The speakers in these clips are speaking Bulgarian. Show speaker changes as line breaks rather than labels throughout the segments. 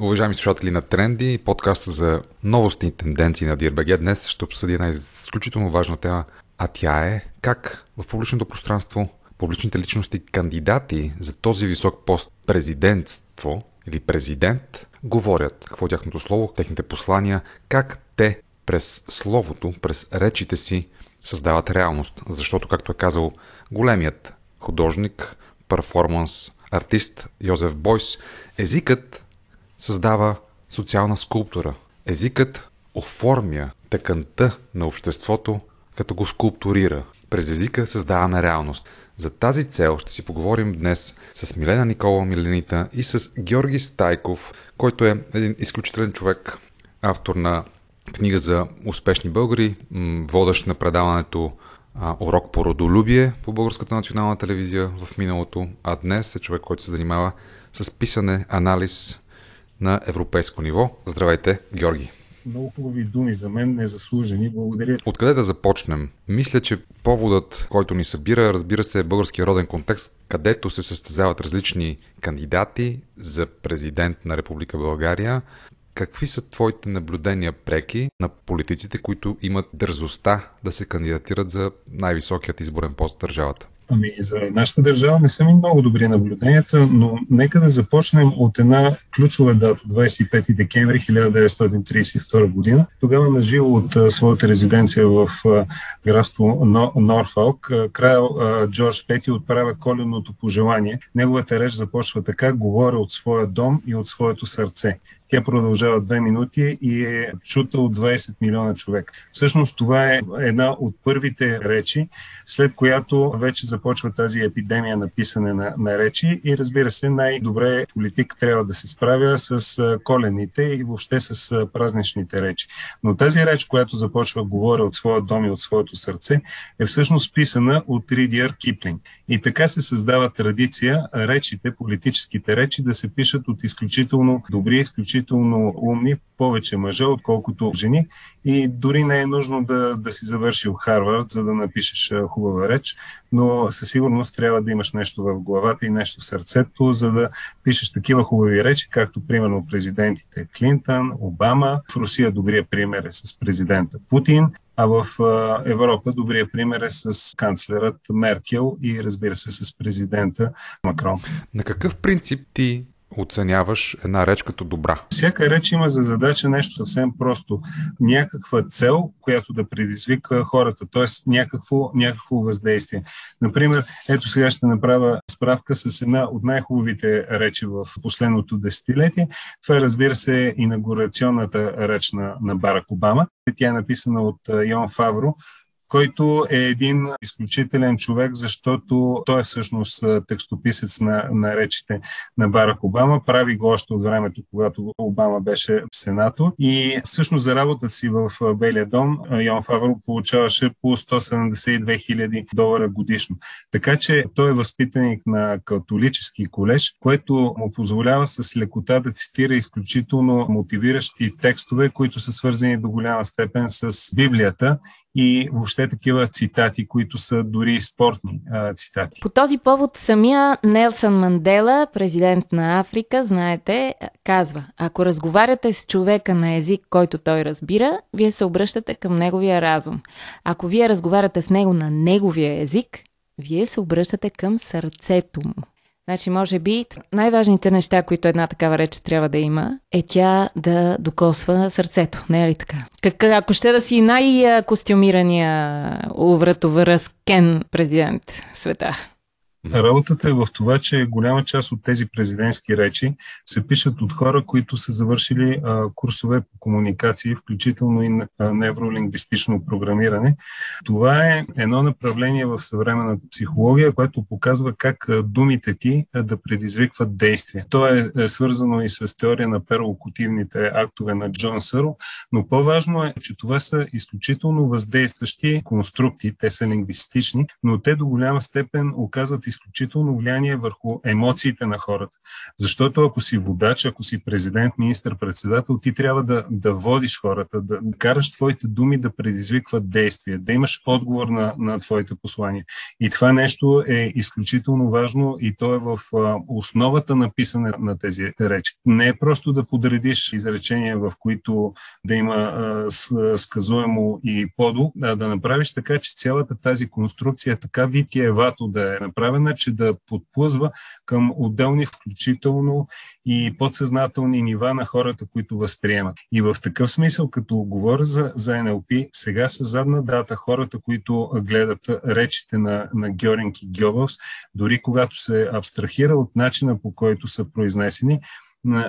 Уважаеми слушатели на Тренди, подкаста за новости и тенденции на DRBG, днес ще обсъди една изключително важна тема, а тя е как в публичното пространство публичните личности кандидати за този висок пост президентство или президент говорят какво е тяхното слово, техните послания, как те през словото, през речите си създават реалност. Защото, както е казал големият художник, перформанс, артист Йозеф Бойс, езикът създава социална скулптура. Езикът оформя тъканта на обществото, като го скулптурира. През езика създаваме реалност. За тази цел ще си поговорим днес с Милена Никола Миленита и с Георги Стайков, който е един изключителен човек, автор на книга за успешни българи, водещ на предаването урок по родолюбие по Българската национална телевизия в миналото, а днес е човек, който се занимава с писане, анализ на европейско ниво. Здравейте, Георги!
Много хубави думи за мен, незаслужени. Благодаря.
Откъде да започнем? Мисля, че поводът, който ни събира, разбира се, е българския роден контекст, където се състезават различни кандидати за президент на Република България. Какви са твоите наблюдения преки на политиците, които имат дързостта да се кандидатират за най-високият изборен пост в държавата?
Ами, за нашата държава не са ми много добри наблюденията, но нека да започнем от една ключова дата, 25 декември 1932 година. Тогава на живо от а, своята резиденция в а, графство Норфолк, крал Джордж Пети отправя коленото пожелание. Неговата реч започва така, говоря от своя дом и от своето сърце. Тя продължава две минути и е чута от 20 милиона човек. Всъщност това е една от първите речи, след която вече започва тази епидемия на писане на, на речи и разбира се, най-добре политик трябва да се справя с колените и въобще с празничните речи. Но тази реч, която започва говоря от своя дом и от своето сърце, е всъщност писана от Ридиар Киплинг. И така се създава традиция речите, политическите речи да се пишат от изключително добри, изключително умни, повече мъжа, отколкото жени. И дори не е нужно да, да си завършил Харвард, за да напишеш хубава реч, но със сигурност трябва да имаш нещо в главата и нещо в сърцето, за да пишеш такива хубави речи, както примерно президентите Клинтън, Обама. В Русия добрия пример е с президента Путин. А в Европа добрият пример е с канцлерът Меркел и разбира се с президента Макрон.
На какъв принцип ти оценяваш една реч като добра?
Всяка реч има за задача нещо съвсем просто. Някаква цел, която да предизвика хората, т.е. Някакво, някакво въздействие. Например, ето сега ще направя справка с една от най-хубавите речи в последното десетилетие. Това е, разбира се, инаугурационната реч на, на Барак Обама. Тя е написана от Йон Фавро, който е един изключителен човек, защото той е всъщност текстописец на, на речите на Барак Обама. Прави го още от времето, когато Обама беше сенатор. И всъщност за работа си в Белия дом Йон Фавро получаваше по 172 хиляди долара годишно. Така че той е възпитаник на католически колеж, което му позволява с лекота да цитира изключително мотивиращи текстове, които са свързани до голяма степен с Библията и въобще такива цитати, които са дори спортни а, цитати.
По този повод самия Нелсън Мандела, президент на Африка, знаете, казва, ако разговаряте с човека на език, който той разбира, вие се обръщате към неговия разум. Ако вие разговаряте с него на неговия език, вие се обръщате към сърцето му. Значи, може би най-важните неща, които една такава реч трябва да има, е тя да докосва сърцето. Не е ли така? Как, ако ще да си най-костюмирания увратовръзкен президент в света.
Работата е в това, че голяма част от тези президентски речи се пишат от хора, които са завършили а, курсове по комуникации, включително и невролингвистично програмиране. Това е едно направление в съвременната психология, което показва как думите ти да предизвикват действие. То е, е свързано и с теория на перлокутивните актове на Джон Сърл, но по-важно е, че това са изключително въздействащи конструкти, те са лингвистични, но те до голяма степен оказват и изключително влияние върху емоциите на хората. Защото ако си водач, ако си президент, министър-председател, ти трябва да, да водиш хората, да караш твоите думи да предизвикват действия, да имаш отговор на, на твоите послания. И това нещо е изключително важно и то е в основата на писане на тези речи. Не е просто да подредиш изречения, в които да има а, сказуемо и подо, а да направиш така, че цялата тази конструкция така витиевато да е направена, че да подплъзва към отделни, включително и подсъзнателни нива на хората, които възприемат. И в такъв смисъл, като говоря за, за НЛП, сега са задна дата хората, които гледат речите на, на Георинг и Гьобелс, дори когато се абстрахира от начина по който са произнесени,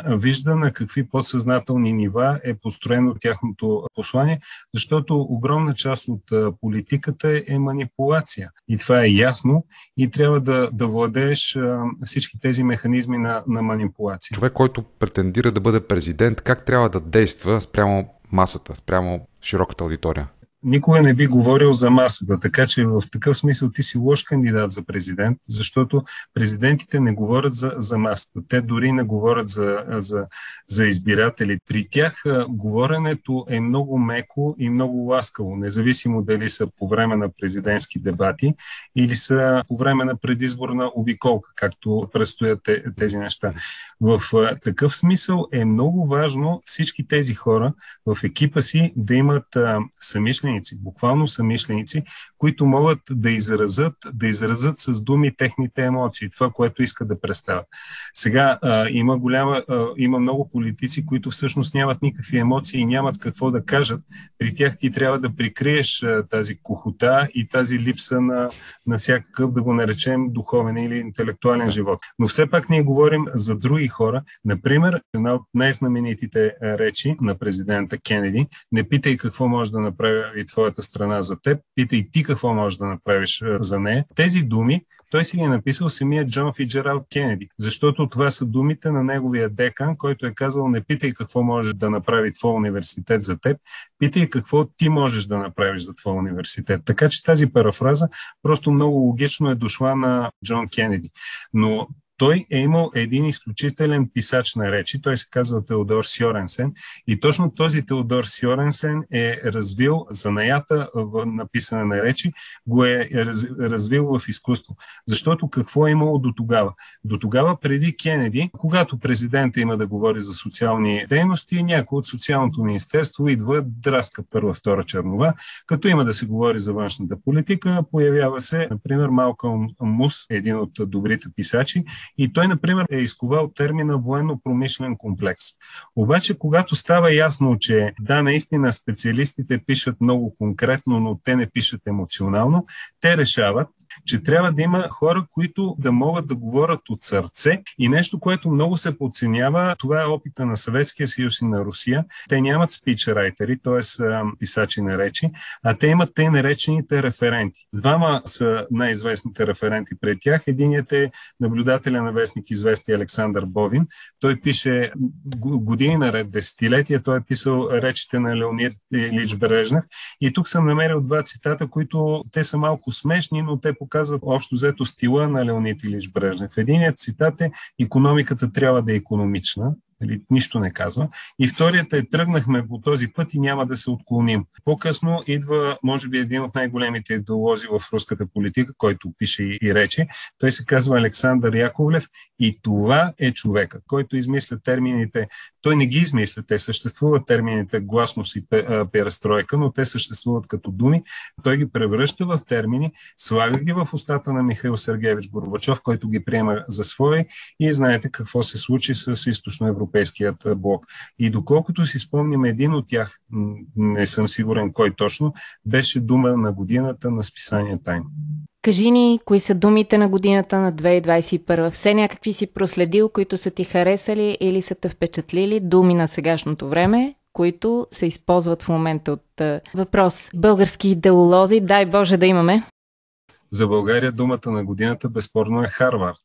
вижда на какви подсъзнателни нива е построено тяхното послание, защото огромна част от политиката е манипулация. И това е ясно и трябва да, да владееш всички тези механизми на, на манипулация.
Човек, който претендира да бъде президент, как трябва да действа спрямо масата, спрямо широката аудитория?
Никога не би говорил за масата. Така че в такъв смисъл ти си лош кандидат за президент, защото президентите не говорят за, за масата. Те дори не говорят за, за, за избиратели. При тях говоренето е много меко и много ласкаво, независимо дали са по време на президентски дебати или са по време на предизборна обиколка, както предстоят тези неща. В такъв смисъл е много важно всички тези хора в екипа си да имат самишленици, буквално самишленици, които могат да изразят, да изразят с думи техните емоции, това, което искат да представят. Сега а, има голяма, а, има много политици, които всъщност нямат никакви емоции и нямат какво да кажат. При тях ти трябва да прикриеш а, тази кухота и тази липса на, на всякакъв, да го наречем, духовен или интелектуален живот. Но все пак ние говорим за други хора. Например, една от най-знаменитите речи на президента Кенеди, не питай какво може да направи твоята страна за теб, питай ти какво можеш да направиш за нея. Тези думи той си ги е написал самия Джон Фиджерал Кенеди, защото това са думите на неговия декан, който е казвал не питай какво може да направи твой университет за теб, питай какво ти можеш да направиш за твой университет. Така че тази парафраза просто много логично е дошла на Джон Кенеди. Но той е имал един изключителен писач на речи, той се казва Теодор Сьоренсен и точно този Теодор Сьоренсен е развил занаята в написане на речи, го е развил в изкуство. Защото какво е имало до тогава? До тогава преди Кенеди, когато президента има да говори за социални дейности, някой от социалното министерство идва драска първа, втора чернова, като има да се говори за външната политика, появява се, например, Малком Мус, един от добрите писачи, и той, например, е изковал термина военно-промишлен комплекс. Обаче, когато става ясно, че да, наистина специалистите пишат много конкретно, но те не пишат емоционално, те решават, че трябва да има хора, които да могат да говорят от сърце и нещо, което много се подценява, това е опита на Съветския съюз и на Русия. Те нямат спичрайтери, т.е. писачи на речи, а те имат те наречените референти. Двама са най-известните референти пред тях. Единият е наблюдателя на вестник извести Александър Бовин. Той пише години наред, десетилетия. Той е писал речите на Леонид Ильич Брежнев. И тук съм намерил два цитата, които те са малко смешни, но те показват общо взето стила на Леонид Илич Брежнев. Единият цитат е «Економиката трябва да е економична», Нали, нищо не казва. И вторият е тръгнахме по този път и няма да се отклоним. По-късно идва, може би, един от най-големите идеолози в руската политика, който пише и, и рече. Той се казва Александър Яковлев и това е човека, който измисля термините. Той не ги измисля, те съществуват термините гласност и перестройка, но те съществуват като думи. Той ги превръща в термини, слага ги в устата на Михаил Сергеевич Горбачов, който ги приема за свои и знаете какво се случи с източно Европейският блок. И доколкото си спомням, един от тях, не съм сигурен кой точно, беше дума на годината на списание Тайм.
Кажи ни, кои са думите на годината на 2021? Все някакви си проследил, които са ти харесали или са те впечатлили, думи на сегашното време, които се използват в момента от въпрос. Български идеолози, дай Боже да имаме.
За България думата на годината безспорно е Харвард.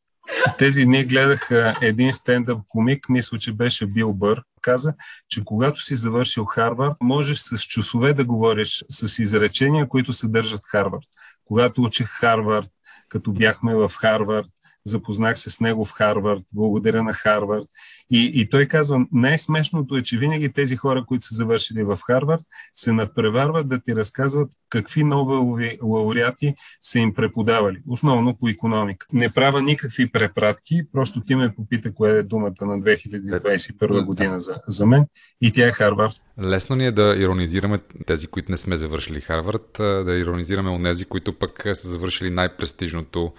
Тези дни гледах един стендъп комик, мисля, че беше Бил Бър, каза, че когато си завършил Харвард, можеш с часове да говориш с изречения, които съдържат Харвард. Когато учих Харвард, като бяхме в Харвард, запознах се с него в Харвард, благодаря на Харвард. И, и той казва, най-смешното е, че винаги тези хора, които са завършили в Харвард, се надпреварват да ти разказват какви Нобелови лауреати са им преподавали, основно по економика. Не правя никакви препратки, просто ти ме попита кое е думата на 2021 година за, за мен и тя е Харвард.
Лесно ни е да иронизираме тези, които не сме завършили Харвард, да иронизираме онези, които пък са завършили най-престижното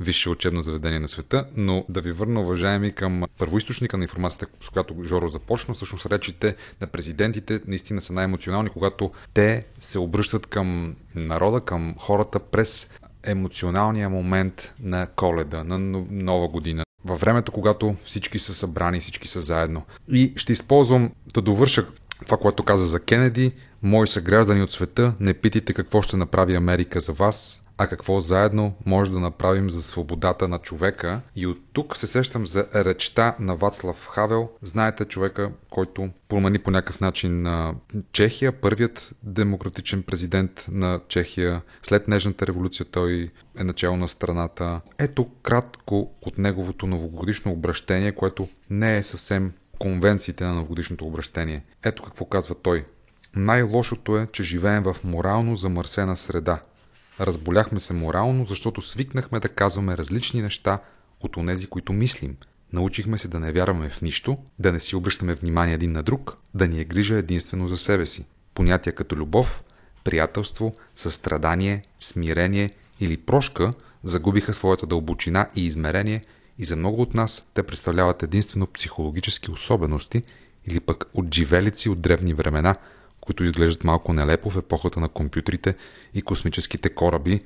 висше учебно заведение на света, но да ви върна, уважаеми, към първоисточника на информацията, с която Жоро започна. Всъщност речите на президентите наистина са най-емоционални, когато те се обръщат към народа, към хората през емоционалния момент на коледа, на нова година. Във времето, когато всички са събрани, всички са заедно. И ще използвам да довърша това, което каза за Кенеди, Мои съграждани от света, не питайте какво ще направи Америка за вас, а какво заедно може да направим за свободата на човека. И от тук се сещам за речта на Вацлав Хавел. Знаете човека, който промени по някакъв начин на Чехия, първият демократичен президент на Чехия. След Нежната революция той е начало на страната. Ето кратко от неговото новогодишно обращение, което не е съвсем конвенциите на новогодишното обращение. Ето какво казва той. Най-лошото е, че живеем в морално замърсена среда. Разболяхме се морално, защото свикнахме да казваме различни неща от онези, които мислим. Научихме се да не вярваме в нищо, да не си обръщаме внимание един на друг, да ни е грижа единствено за себе си. Понятия като любов, приятелство, състрадание, смирение или прошка загубиха своята дълбочина и измерение и за много от нас те представляват единствено психологически особености или пък отживелици от древни времена – които изглеждат малко нелепо в епохата на компютрите и космическите кораби.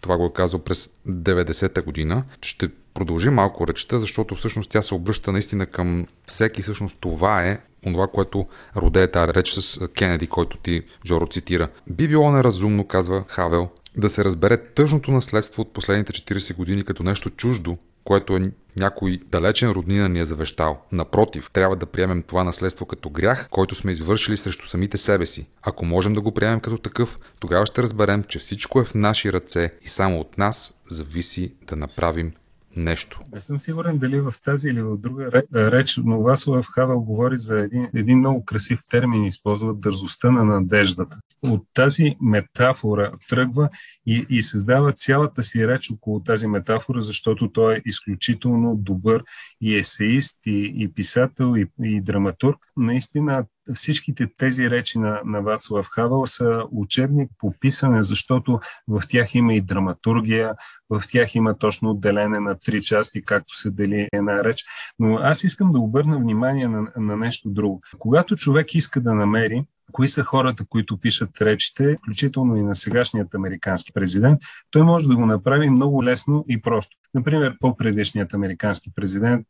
Това го е казал през 90-та година. Ще продължи малко речта, защото всъщност тя се обръща наистина към всеки. Всъщност това е това, което родее тази реч с Кенеди, който ти, Жоро, цитира. Би било неразумно, казва Хавел, да се разбере тъжното наследство от последните 40 години като нещо чуждо, което е някой далечен роднина ни е завещал. Напротив, трябва да приемем това наследство като грях, който сме извършили срещу самите себе си. Ако можем да го приемем като такъв, тогава ще разберем, че всичко е в наши ръце и само от нас зависи да направим нещо.
Не съм сигурен дали в тази или в друга реч, но Василев Хавел говори за един, един много красив термин, използва дързостта на надеждата. От тази метафора тръгва и, и създава цялата си реч около тази метафора, защото той е изключително добър и есеист, и, и писател, и, и драматург. Наистина всичките тези речи на, на Вацлав Хавел са учебник по писане, защото в тях има и драматургия, в тях има точно отделение на три части, както се дели една реч. Но аз искам да обърна внимание на, на нещо друго. Когато човек иска да намери кои са хората, които пишат речите, включително и на сегашният американски президент, той може да го направи много лесно и просто. Например, по-предишният американски президент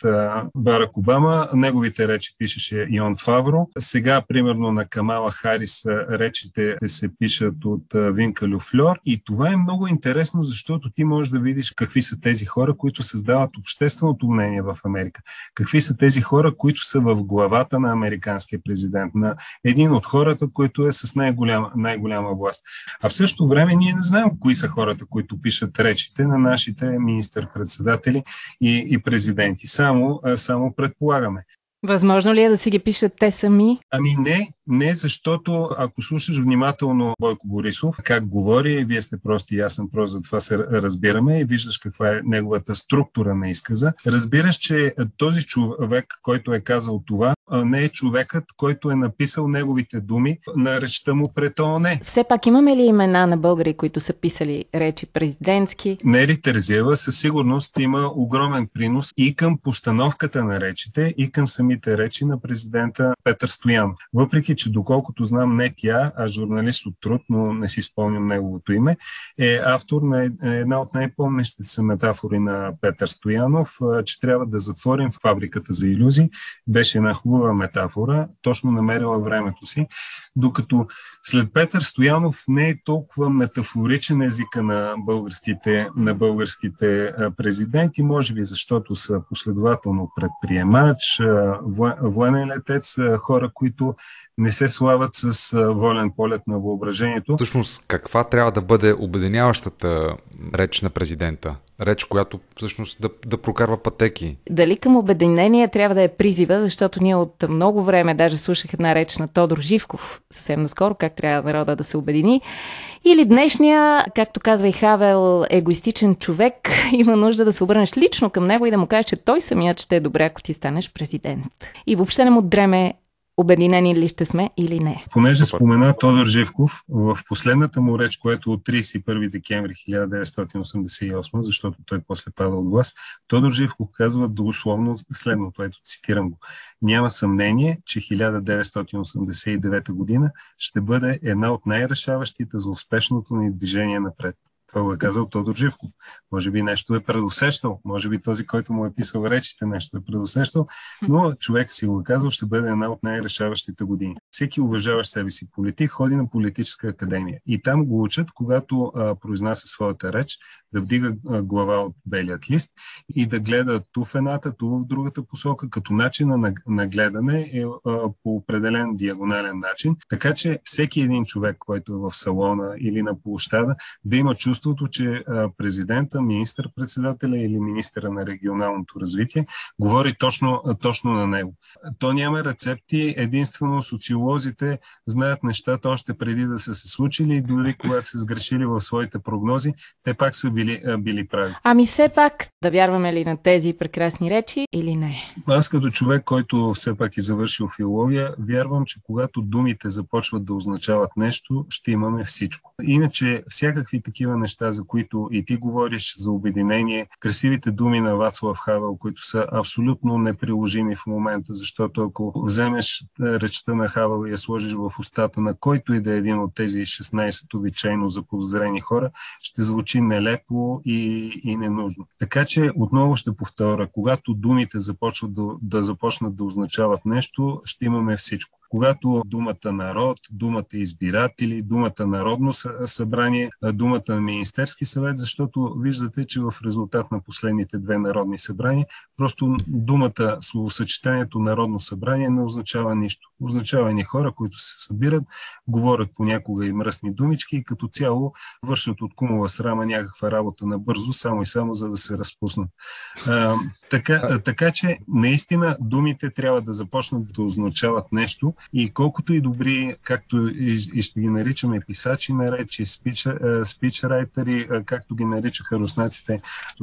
Барак Обама, неговите речи пишеше Ион Фавро. Сега, примерно, на Камала Харис речите се пишат от Винка Люфлер. И това е много интересно, защото ти можеш да видиш какви са тези хора, които създават общественото мнение в Америка. Какви са тези хора, които са в главата на американския президент, на един от хората, който е с най-голяма, най-голяма власт. А в същото време ние не знаем кои са хората, които пишат речите на нашите министър председатели и, и президенти. Само, само предполагаме.
Възможно ли е да си ги пишат те сами?
Ами не, не, защото ако слушаш внимателно Бойко Борисов, как говори, вие сте прости и аз съм прост, затова се разбираме и виждаш каква е неговата структура на изказа, разбираш, че този човек, който е казал това, не е човекът, който е написал неговите думи на речта му пред ООН.
Все пак имаме ли имена на българи, които са писали речи президентски?
Нери Терзиева със сигурност има огромен принос и към постановката на речите, и към самите речи на президента Петър Стоян. Въпреки, че доколкото знам не тя, а журналист от труд, но не си спомням неговото име, е автор на е, една от най-помнещите се метафори на Петър Стоянов, че трябва да затворим фабриката за иллюзии. Беше една хубава метафора, точно намерила времето си, докато след Петър Стоянов не е толкова метафоричен езика на българските, на българските президенти, може би защото са последователно предприемач, военен летец, хора, които не се славят с волен полет на въображението.
Всъщност, каква трябва да бъде обединяващата реч на президента? реч, която всъщност да, да прокарва пътеки.
Дали към обединение трябва да е призива, защото ние от много време даже слушах една реч на Тодор Живков съвсем наскоро, как трябва народа да се обедини. Или днешния, както казва и Хавел, егоистичен човек има нужда да се обърнеш лично към него и да му кажеш, че той самият ще е добре, ако ти станеш президент. И въобще не му дреме обединени ли ще сме или не.
Понеже спомена Тодор Живков, в последната му реч, което от 31 декември 1988, защото той после пада от власт, Тодор Живков казва дословно следното, ето цитирам го. Няма съмнение, че 1989 година ще бъде една от най-решаващите за успешното ни движение напред. Това го е казал Тодор Живков. Може би нещо е предусещал, може би този, който му е писал речите, нещо е предусещал, но човек си го е казал, ще бъде една от най-решаващите години. Всеки уважаващ себе си политик ходи на политическа академия и там го учат, когато а, произнася своята реч, да вдига а, глава от белият лист и да гледа ту в едната, ту в другата посока, като начина на, на гледане е а, по определен диагонален начин, така че всеки един човек, който е в салона или на площада, да има чувство чувството, че президента, министър-председателя или министъра на регионалното развитие говори точно, точно на него. То няма рецепти, единствено социолозите знаят нещата още преди да са се случили и дори когато са сгрешили в своите прогнози, те пак са били, били прави.
Ами все пак, да вярваме ли на тези прекрасни речи или не?
Аз като човек, който все пак е завършил филология, вярвам, че когато думите започват да означават нещо, ще имаме всичко. Иначе всякакви такива неща за които и ти говориш, за обединение, красивите думи на Вацлав Хавел, които са абсолютно неприложими в момента, защото ако вземеш речта на Хавел и я сложиш в устата на който и да е един от тези 16 обичайно заподозрени хора, ще звучи нелепо и, и ненужно. Така че отново ще повторя, когато думите започват да, да започнат да означават нещо, ще имаме всичко когато думата народ, думата избиратели, думата народно събрание, думата на Министерски съвет, защото виждате, че в резултат на последните две народни събрания, просто думата, словосъчетанието народно събрание не означава нищо. Означава ни хора, които се събират, говорят понякога и мръсни думички и като цяло вършат от кумова срама някаква работа набързо, само и само за да се разпуснат. А, така, така че наистина думите трябва да започнат да означават нещо, и колкото и добри, както и, и ще ги наричаме писачи на речи, спичрайтери, както ги наричаха руснаците,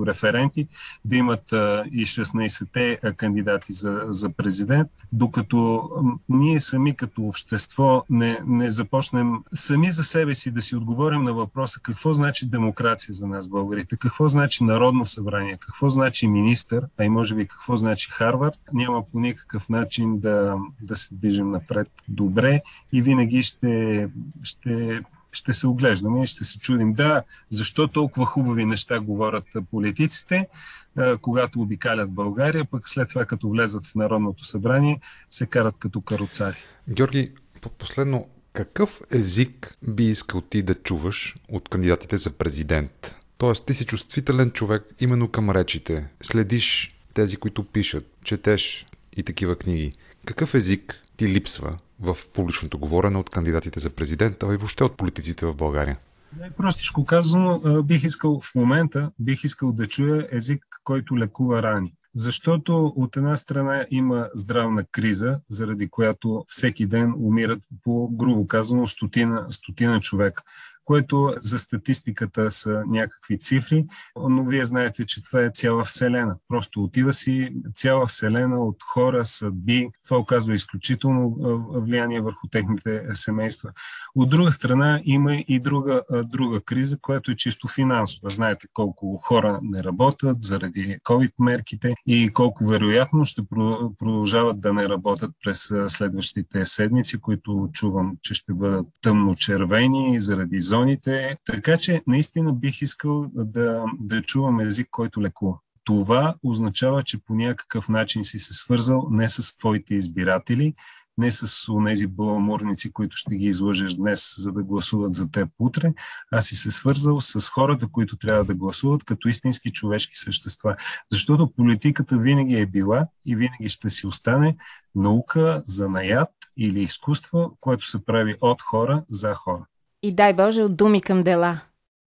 референти, да имат и 16-те кандидати за, за президент, докато ние сами като общество не, не започнем сами за себе си да си отговорим на въпроса какво значи демокрация за нас, българите, какво значи народно събрание, какво значи министър, а и може би какво значи Харвард, няма по никакъв начин да, да се движим напред напред добре и винаги ще, ще, ще се оглеждаме и ще се чудим. Да, защо толкова хубави неща говорят политиците, когато обикалят България, пък след това, като влезат в Народното събрание, се карат като каруцари.
Георги, последно, какъв език би искал ти да чуваш от кандидатите за президент? Тоест, ти си чувствителен човек именно към речите. Следиш тези, които пишат, четеш и такива книги. Какъв език ти липсва в публичното говорене от кандидатите за президента и въобще от политиците в България?
Простичко казано, бих искал в момента, бих искал да чуя език, който лекува рани. Защото от една страна има здравна криза, заради която всеки ден умират по, грубо казано, стотина, стотина човека което за статистиката са някакви цифри, но вие знаете, че това е цяла вселена. Просто отива си цяла вселена от хора, съдби. Това оказва изключително влияние върху техните семейства. От друга страна има и друга, друга криза, която е чисто финансова. Знаете колко хора не работят заради COVID-мерките и колко вероятно ще продължават да не работят през следващите седмици, които чувам, че ще бъдат тъмно-червени заради зоните. Така че наистина бих искал да, да чувам език, който лекува. Това означава, че по някакъв начин си се свързал не с твоите избиратели, не с тези баламурници, които ще ги излъжеш днес, за да гласуват за теб утре, а си се свързал с хората, които трябва да гласуват като истински човешки същества. Защото политиката винаги е била и винаги ще си остане наука, занаят или изкуство, което се прави от хора за хора.
И дай Боже, от думи към дела.